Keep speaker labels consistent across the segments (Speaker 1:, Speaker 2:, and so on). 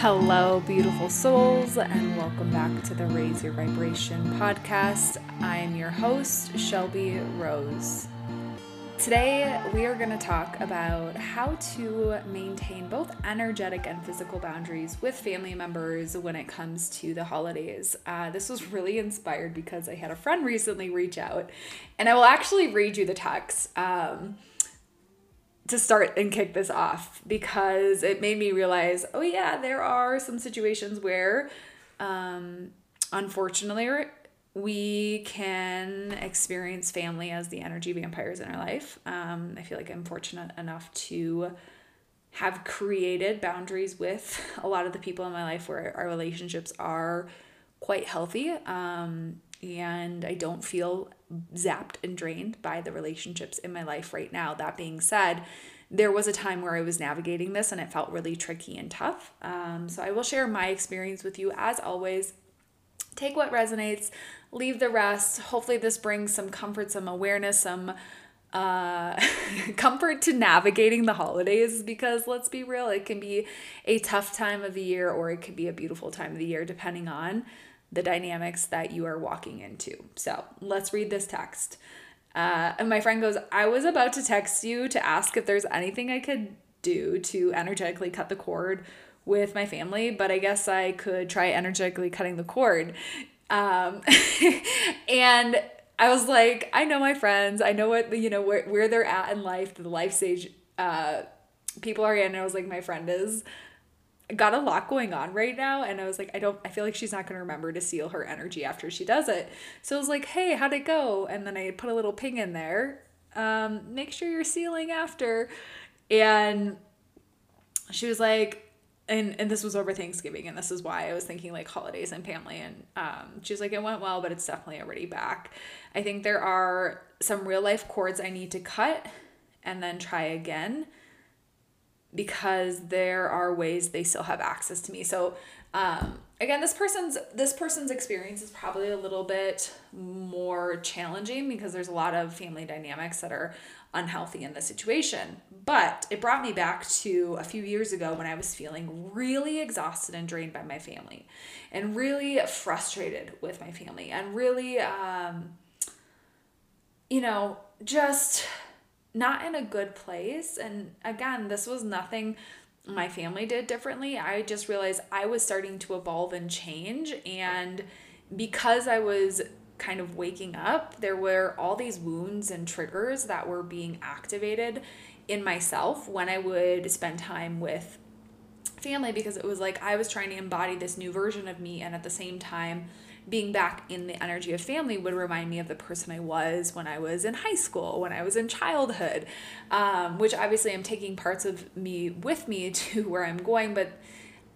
Speaker 1: Hello, beautiful souls, and welcome back to the Raise Your Vibration podcast. I am your host, Shelby Rose. Today, we are going to talk about how to maintain both energetic and physical boundaries with family members when it comes to the holidays. Uh, this was really inspired because I had a friend recently reach out, and I will actually read you the text. Um, to start and kick this off because it made me realize oh yeah there are some situations where um, unfortunately we can experience family as the energy vampires in our life. Um, i feel like i'm fortunate enough to have created boundaries with a lot of the people in my life where our relationships are quite healthy. Um, and i don't feel zapped and drained by the relationships in my life right now. That being said, there was a time where I was navigating this and it felt really tricky and tough. Um, so I will share my experience with you as always. Take what resonates, leave the rest. Hopefully, this brings some comfort, some awareness, some uh, comfort to navigating the holidays because let's be real, it can be a tough time of the year or it could be a beautiful time of the year depending on the dynamics that you are walking into. So let's read this text. Uh, and my friend goes, I was about to text you to ask if there's anything I could do to energetically cut the cord with my family, but I guess I could try energetically cutting the cord. Um, and I was like, I know my friends, I know what, you know, where, where they're at in life, the life stage uh, people are in. And I was like, my friend is got a lot going on right now and I was like I don't I feel like she's not going to remember to seal her energy after she does it. So I was like, "Hey, how'd it go?" And then I put a little ping in there. Um, make sure you're sealing after. And she was like and and this was over Thanksgiving and this is why I was thinking like holidays and family and um she was like it went well but it's definitely already back. I think there are some real life cords I need to cut and then try again because there are ways they still have access to me. So um, again, this person's this person's experience is probably a little bit more challenging because there's a lot of family dynamics that are unhealthy in the situation. But it brought me back to a few years ago when I was feeling really exhausted and drained by my family, and really frustrated with my family, and really, um, you know, just not in a good place. And again, this was nothing my family did differently. I just realized I was starting to evolve and change. And because I was kind of waking up, there were all these wounds and triggers that were being activated in myself when I would spend time with family because it was like I was trying to embody this new version of me and at the same time being back in the energy of family would remind me of the person I was when I was in high school, when I was in childhood, um, which obviously I'm taking parts of me with me to where I'm going, but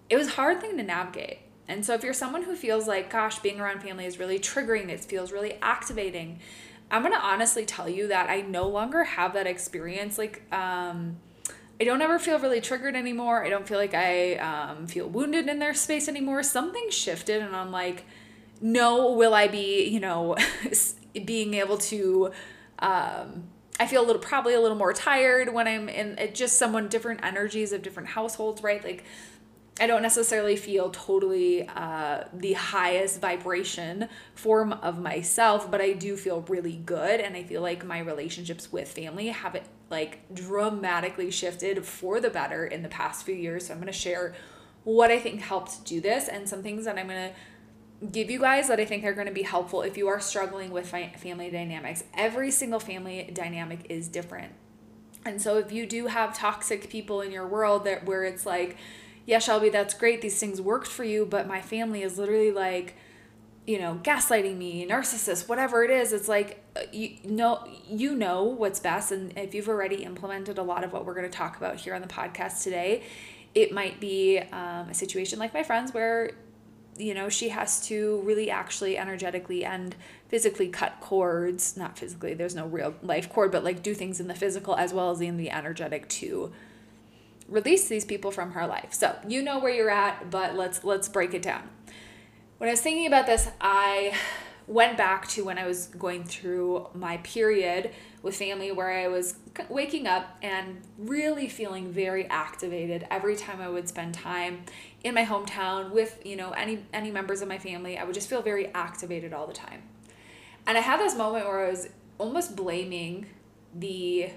Speaker 1: it was a hard thing to navigate. And so if you're someone who feels like, gosh, being around family is really triggering, it feels really activating, I'm gonna honestly tell you that I no longer have that experience. Like, um, I don't ever feel really triggered anymore. I don't feel like I um, feel wounded in their space anymore. Something shifted, and I'm like, no, will I be, you know, being able to. Um, I feel a little, probably a little more tired when I'm in just someone different energies of different households, right? Like, I don't necessarily feel totally uh, the highest vibration form of myself, but I do feel really good. And I feel like my relationships with family have it like dramatically shifted for the better in the past few years. So I'm going to share what I think helped do this and some things that I'm going to give you guys that I think are going to be helpful if you are struggling with family dynamics. Every single family dynamic is different. And so if you do have toxic people in your world that where it's like, yeah, Shelby, that's great. These things worked for you, but my family is literally like, you know, gaslighting me, narcissist, whatever it is. It's like uh, you know you know what's best and if you've already implemented a lot of what we're going to talk about here on the podcast today, it might be um, a situation like my friends where you know, she has to really actually energetically and physically cut cords, not physically, there's no real life cord, but like do things in the physical as well as in the energetic to release these people from her life. So, you know where you're at, but let's let's break it down. When I was thinking about this, I went back to when I was going through my period with family where I was waking up and really feeling very activated every time I would spend time in my hometown with, you know, any any members of my family. I would just feel very activated all the time. And I had this moment where I was almost blaming the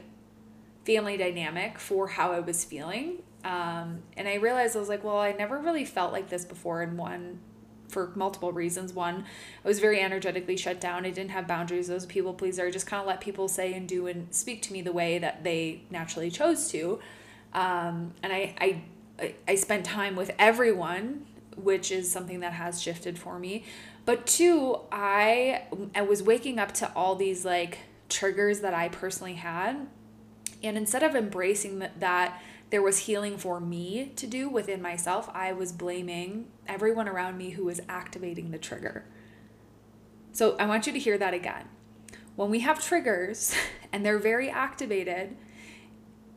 Speaker 1: family dynamic for how I was feeling. Um, and I realized I was like, well, I never really felt like this before. And one, for multiple reasons. One, I was very energetically shut down. I didn't have boundaries. those people pleaser. I just kind of let people say and do and speak to me the way that they naturally chose to. Um, and I, I, I I spent time with everyone, which is something that has shifted for me. But two, I, I was waking up to all these like triggers that I personally had. And instead of embracing that, that there was healing for me to do within myself, I was blaming everyone around me who was activating the trigger. So I want you to hear that again. When we have triggers and they're very activated,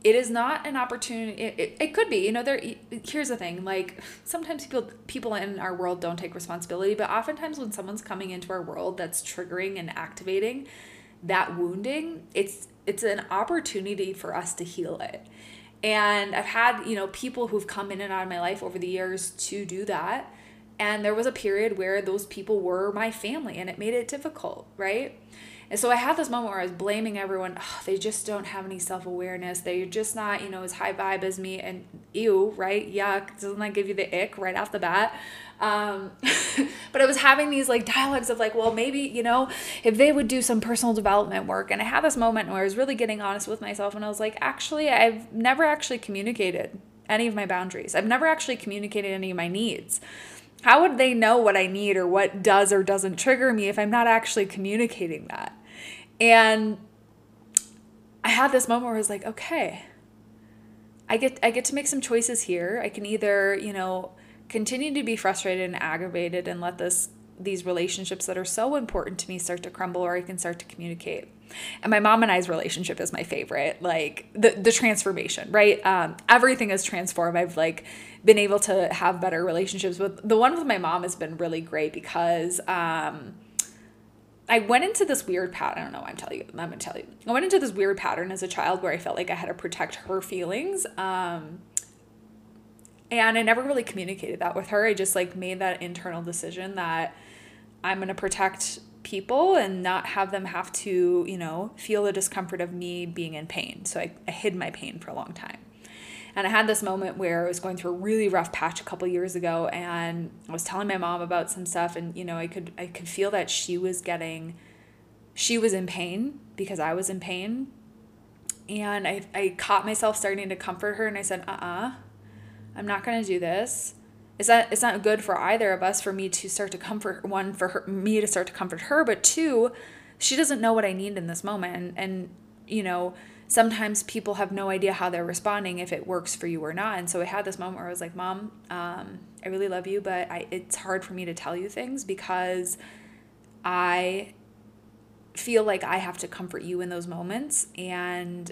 Speaker 1: it is not an opportunity it, it, it, could be you know there here's the thing like sometimes people people in our world don't take responsibility but oftentimes when someone's coming into our world that's triggering and activating that wounding it's it's an opportunity for us to heal it and I've had, you know, people who've come in and out of my life over the years to do that. And there was a period where those people were my family and it made it difficult, right? And so I had this moment where I was blaming everyone. Oh, they just don't have any self awareness. They're just not, you know, as high vibe as me. And ew, right? Yuck. Doesn't that give you the ick right off the bat? Um, but I was having these like dialogues of like, well, maybe, you know, if they would do some personal development work. And I had this moment where I was really getting honest with myself and I was like, actually, I've never actually communicated any of my boundaries. I've never actually communicated any of my needs. How would they know what I need or what does or doesn't trigger me if I'm not actually communicating that? And I had this moment where I was like, okay, I get I get to make some choices here. I can either, you know, continue to be frustrated and aggravated and let this these relationships that are so important to me start to crumble or I can start to communicate. And my mom and I's relationship is my favorite. Like the the transformation, right? Um, everything is transformed. I've like been able to have better relationships with the one with my mom has been really great because um, I went into this weird pattern. I don't know. I'm telling you. I'm gonna tell you. I went into this weird pattern as a child where I felt like I had to protect her feelings. Um, and I never really communicated that with her. I just like made that internal decision that I'm gonna protect people and not have them have to, you know, feel the discomfort of me being in pain. So I, I hid my pain for a long time. And I had this moment where I was going through a really rough patch a couple years ago and I was telling my mom about some stuff and you know, I could I could feel that she was getting she was in pain because I was in pain. And I I caught myself starting to comfort her and I said, "Uh-uh. I'm not going to do this." It's not it's not good for either of us for me to start to comfort one for her me to start to comfort her, but two, she doesn't know what I need in this moment and, and you know, sometimes people have no idea how they're responding if it works for you or not. And so I had this moment where I was like, Mom, um, I really love you, but I, it's hard for me to tell you things because I feel like I have to comfort you in those moments and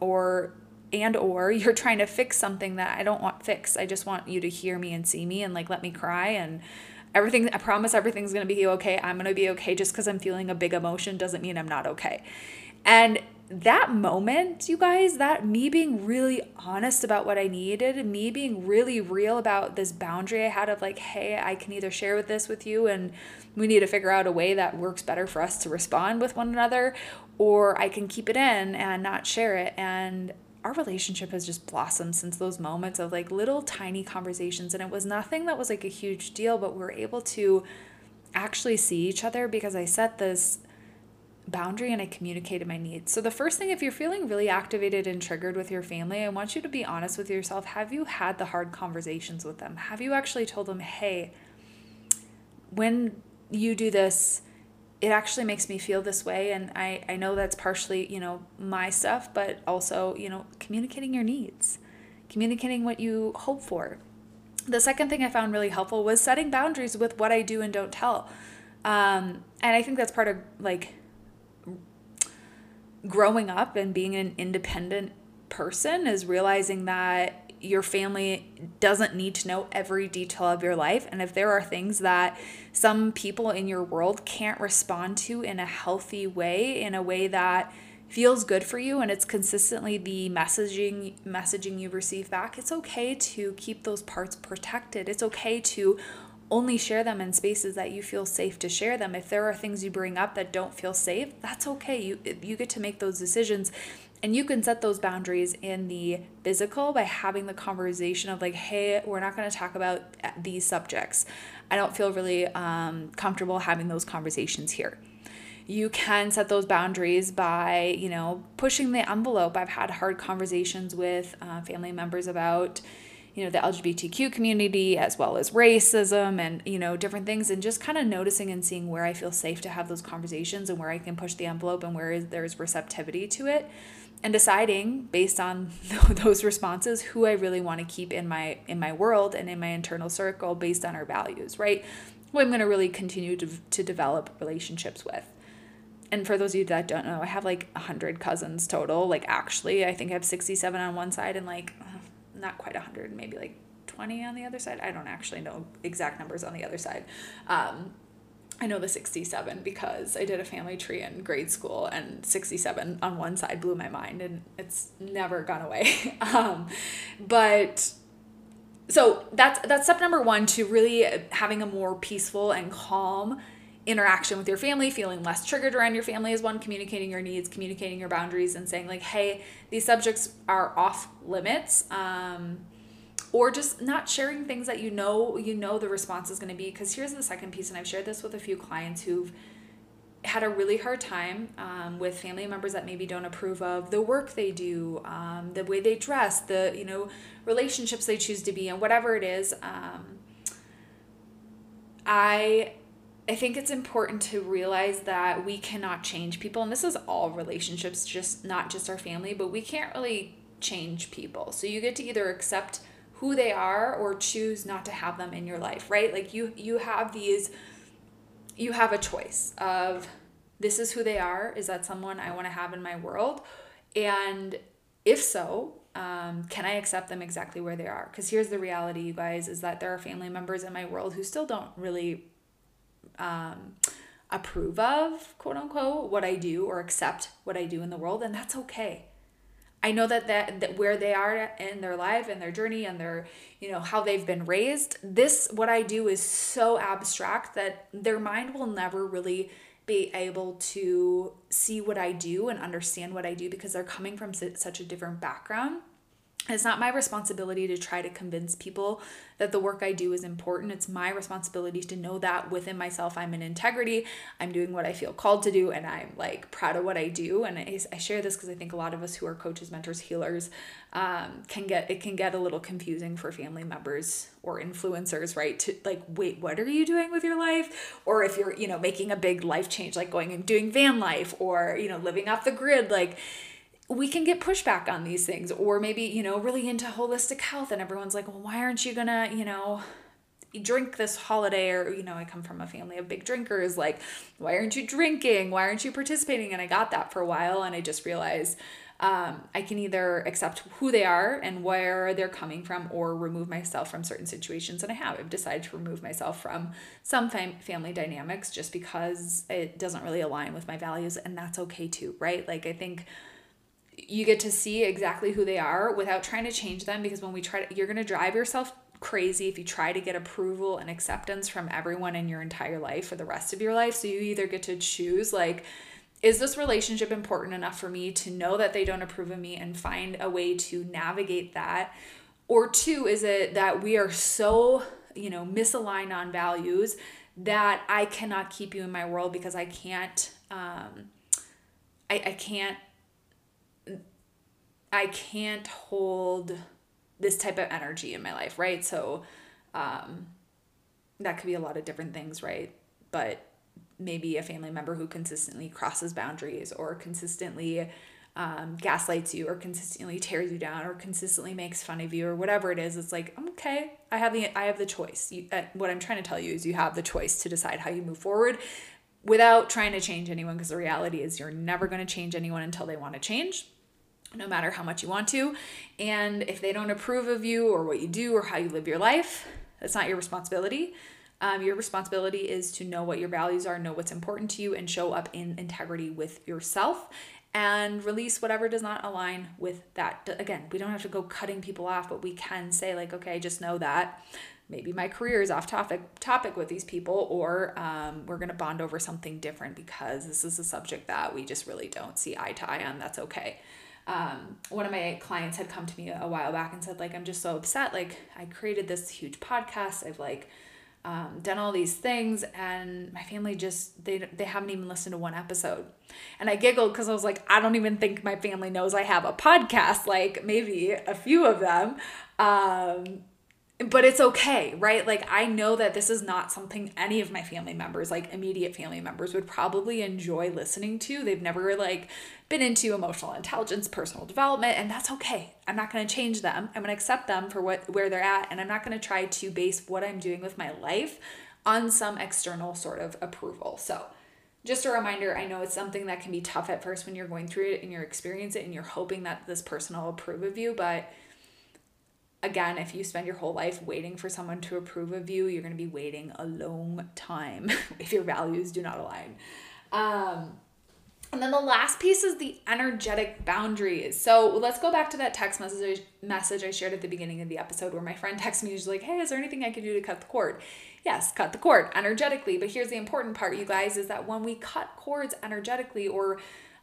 Speaker 1: or and or you're trying to fix something that I don't want fixed. I just want you to hear me and see me and like let me cry and everything I promise everything's going to be okay. I'm going to be okay just cuz I'm feeling a big emotion doesn't mean I'm not okay. And that moment, you guys, that me being really honest about what I needed, me being really real about this boundary I had of like, hey, I can either share with this with you and we need to figure out a way that works better for us to respond with one another, or I can keep it in and not share it. And our relationship has just blossomed since those moments of like little tiny conversations. And it was nothing that was like a huge deal, but we are able to actually see each other because I set this boundary and I communicated my needs. So, the first thing, if you're feeling really activated and triggered with your family, I want you to be honest with yourself. Have you had the hard conversations with them? Have you actually told them, hey, when you do this, it actually makes me feel this way. And I, I know that's partially, you know, my stuff, but also, you know, communicating your needs, communicating what you hope for. The second thing I found really helpful was setting boundaries with what I do and don't tell. Um, and I think that's part of like growing up and being an independent person is realizing that your family doesn't need to know every detail of your life. And if there are things that some people in your world can't respond to in a healthy way, in a way that feels good for you and it's consistently the messaging messaging you receive back it's okay to keep those parts protected. It's okay to only share them in spaces that you feel safe to share them. If there are things you bring up that don't feel safe that's okay. You you get to make those decisions and you can set those boundaries in the physical by having the conversation of like hey we're not going to talk about these subjects. I don't feel really um, comfortable having those conversations here. You can set those boundaries by you know pushing the envelope. I've had hard conversations with uh, family members about you know the lgbtq community as well as racism and you know different things and just kind of noticing and seeing where i feel safe to have those conversations and where i can push the envelope and where there's receptivity to it and deciding based on those responses who i really want to keep in my in my world and in my internal circle based on our values right who i'm going to really continue to, to develop relationships with and for those of you that don't know, I have like 100 cousins total. Like, actually, I think I have 67 on one side and like uh, not quite 100, maybe like 20 on the other side. I don't actually know exact numbers on the other side. Um, I know the 67 because I did a family tree in grade school and 67 on one side blew my mind and it's never gone away. um, but so that's that's step number 1 to really having a more peaceful and calm interaction with your family, feeling less triggered around your family is one, communicating your needs, communicating your boundaries, and saying, like, hey, these subjects are off limits. Um, or just not sharing things that you know you know the response is going to be because here's the second piece and i've shared this with a few clients who've had a really hard time um, with family members that maybe don't approve of the work they do um, the way they dress the you know relationships they choose to be in whatever it is um, i I think it's important to realize that we cannot change people, and this is all relationships, just not just our family, but we can't really change people. So you get to either accept who they are or choose not to have them in your life, right? Like you you have these you have a choice of this is who they are. Is that someone I want to have in my world? And if so, um, can I accept them exactly where they are? Because here's the reality, you guys, is that there are family members in my world who still don't really um, approve of, quote unquote, what I do or accept what I do in the world, and that's okay. I know that, that that where they are in their life and their journey and their, you know, how they've been raised, this what I do is so abstract that their mind will never really be able to see what I do and understand what I do because they're coming from such a different background it's not my responsibility to try to convince people that the work I do is important. It's my responsibility to know that within myself I'm in integrity. I'm doing what I feel called to do and I'm like proud of what I do. And I, I share this because I think a lot of us who are coaches, mentors, healers um, can get it can get a little confusing for family members or influencers, right? To like, wait, what are you doing with your life? Or if you're, you know, making a big life change, like going and doing van life or, you know, living off the grid, like we can get pushback on these things or maybe you know really into holistic health and everyone's like well why aren't you gonna you know drink this holiday? Or you know i come from a family of big drinkers like why aren't you drinking? Why aren't you participating? And i got that for a while and i just realized um, i can either accept who they are and where they're coming from or remove myself from certain situations and i have. I've decided to remove myself from some fam- family dynamics just because it doesn't really align with my values and that's okay too right? Like i think you get to see exactly who they are without trying to change them because when we try to, you're going to drive yourself crazy if you try to get approval and acceptance from everyone in your entire life for the rest of your life. So you either get to choose like is this relationship important enough for me to know that they don't approve of me and find a way to navigate that? Or two, is it that we are so, you know, misaligned on values that I cannot keep you in my world because I can't um I, I can't I can't hold this type of energy in my life, right? So um, that could be a lot of different things, right? But maybe a family member who consistently crosses boundaries or consistently um, gaslights you or consistently tears you down or consistently makes fun of you or whatever it is it's like okay i have the i have the choice you, uh, what i'm trying to tell you is you have the choice to decide how you move forward without trying to change anyone because the reality is you're never going to change anyone until they want to change no matter how much you want to. And if they don't approve of you or what you do or how you live your life, that's not your responsibility. Um, your responsibility is to know what your values are, know what's important to you, and show up in integrity with yourself and release whatever does not align with that. Again, we don't have to go cutting people off, but we can say, like, okay, just know that maybe my career is off topic topic with these people or um, we're going to bond over something different because this is a subject that we just really don't see eye to eye on that's okay um, one of my clients had come to me a while back and said like i'm just so upset. Like i created this huge podcast. I've like um, done all these things and my family just they they haven't even listened to one episode. And i giggled because i was like i don't even think my family knows i have a podcast. Like maybe a few of them. Um, but it's okay, right? Like I know that this is not something any of my family members, like immediate family members would probably enjoy listening to. They've never like been into emotional intelligence, personal development, and that's okay. I'm not going to change them. I'm going to accept them for what where they're at and I'm not going to try to base what I'm doing with my life on some external sort of approval. So, just a reminder, I know it's something that can be tough at first when you're going through it and you're experiencing it and you're hoping that this person will approve of you, but again, if you spend your whole life waiting for someone to approve of you, you're going to be waiting a long time if your values do not align. Um, and then the last piece is the energetic boundaries. So let's go back to that text message message I shared at the beginning of the episode where my friend texted me. She's like, "Hey, is there anything I can do to cut the cord?" Yes, cut the cord energetically. But here's the important part, you guys, is that when we cut cords energetically or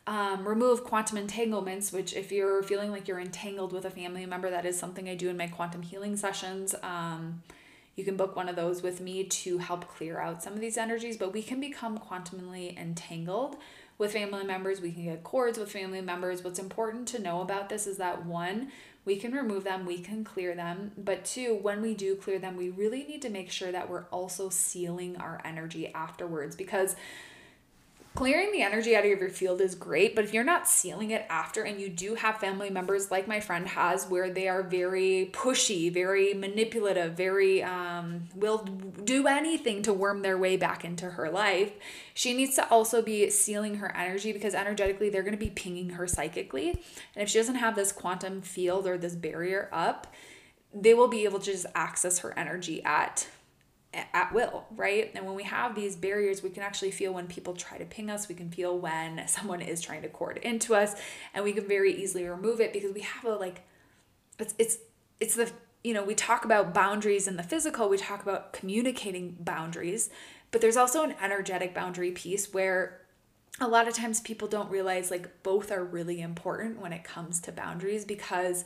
Speaker 1: um, remove quantum entanglements, which, if you're feeling like you're entangled with a family member, that is something I do in my quantum healing sessions. Um, you can book one of those with me to help clear out some of these energies, but we can become quantumly entangled with family members. We can get cords with family members. What's important to know about this is that one, we can remove them, we can clear them, but two, when we do clear them, we really need to make sure that we're also sealing our energy afterwards because clearing the energy out of your field is great, but if you're not sealing it after and you do have family members like my friend has where they are very pushy, very manipulative, very um will do anything to worm their way back into her life, she needs to also be sealing her energy because energetically they're going to be pinging her psychically. And if she doesn't have this quantum field or this barrier up, they will be able to just access her energy at at will, right? And when we have these barriers, we can actually feel when people try to ping us, we can feel when someone is trying to cord into us, and we can very easily remove it because we have a like it's it's it's the you know, we talk about boundaries in the physical, we talk about communicating boundaries, but there's also an energetic boundary piece where a lot of times people don't realize like both are really important when it comes to boundaries because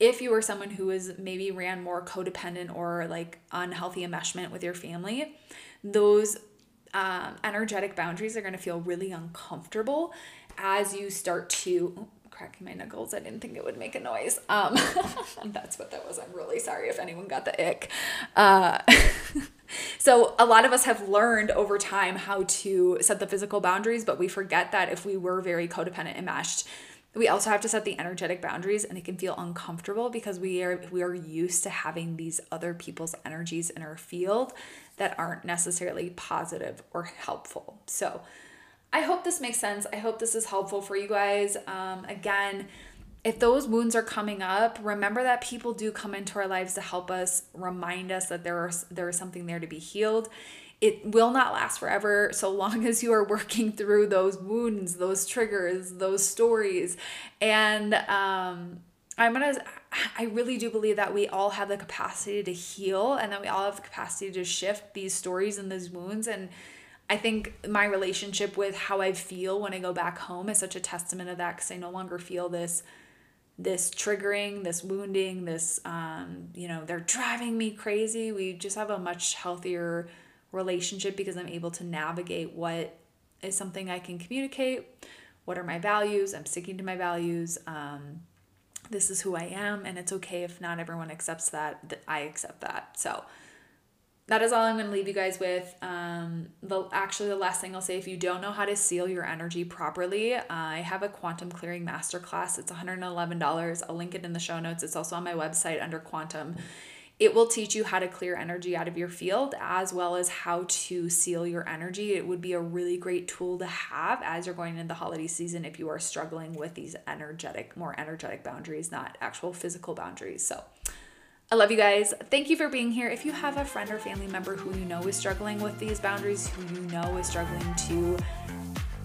Speaker 1: if you were someone who was maybe ran more codependent or like unhealthy enmeshment with your family, those um, energetic boundaries are going to feel really uncomfortable as you start to oh, cracking my knuckles. I didn't think it would make a noise. Um, that's what that was. I'm really sorry if anyone got the ick. Uh, so a lot of us have learned over time how to set the physical boundaries, but we forget that if we were very codependent and meshed, we also have to set the energetic boundaries and it can feel uncomfortable because we are we are used to having these other people's energies in our field that aren't necessarily positive or helpful. So i hope this makes sense. I hope this is helpful for you guys. Um, again if those wounds are coming up remember that people do come into our lives to help us remind us that there are there is something there to be healed it will not last forever so long as you are working through those wounds, those triggers, those stories. And um, I'm gonna, I really do believe that we all have the capacity to heal and that we all have the capacity to shift these stories and these wounds. And I think my relationship with how I feel when I go back home is such a testament of that because I no longer feel this this triggering, this wounding, this um, you know, they're driving me crazy. We just have a much healthier relationship because I'm able to navigate what is something I can communicate, what are my values, I'm sticking to my values. Um, this is who I am, and it's okay if not everyone accepts that, that I accept that. So that is all I'm going to leave you guys with. Um, the actually the last thing I'll say, if you don't know how to seal your energy properly, uh, I have a quantum clearing masterclass. It's $111. I'll link it in the show notes. It's also on my website under quantum it will teach you how to clear energy out of your field as well as how to seal your energy. It would be a really great tool to have as you're going into the holiday season if you are struggling with these energetic, more energetic boundaries, not actual physical boundaries. So, I love you guys. Thank you for being here. If you have a friend or family member who you know is struggling with these boundaries, who you know is struggling to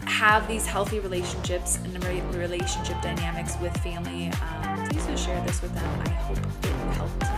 Speaker 1: have these healthy relationships and relationship dynamics with family, um, please do share this with them. I hope it helped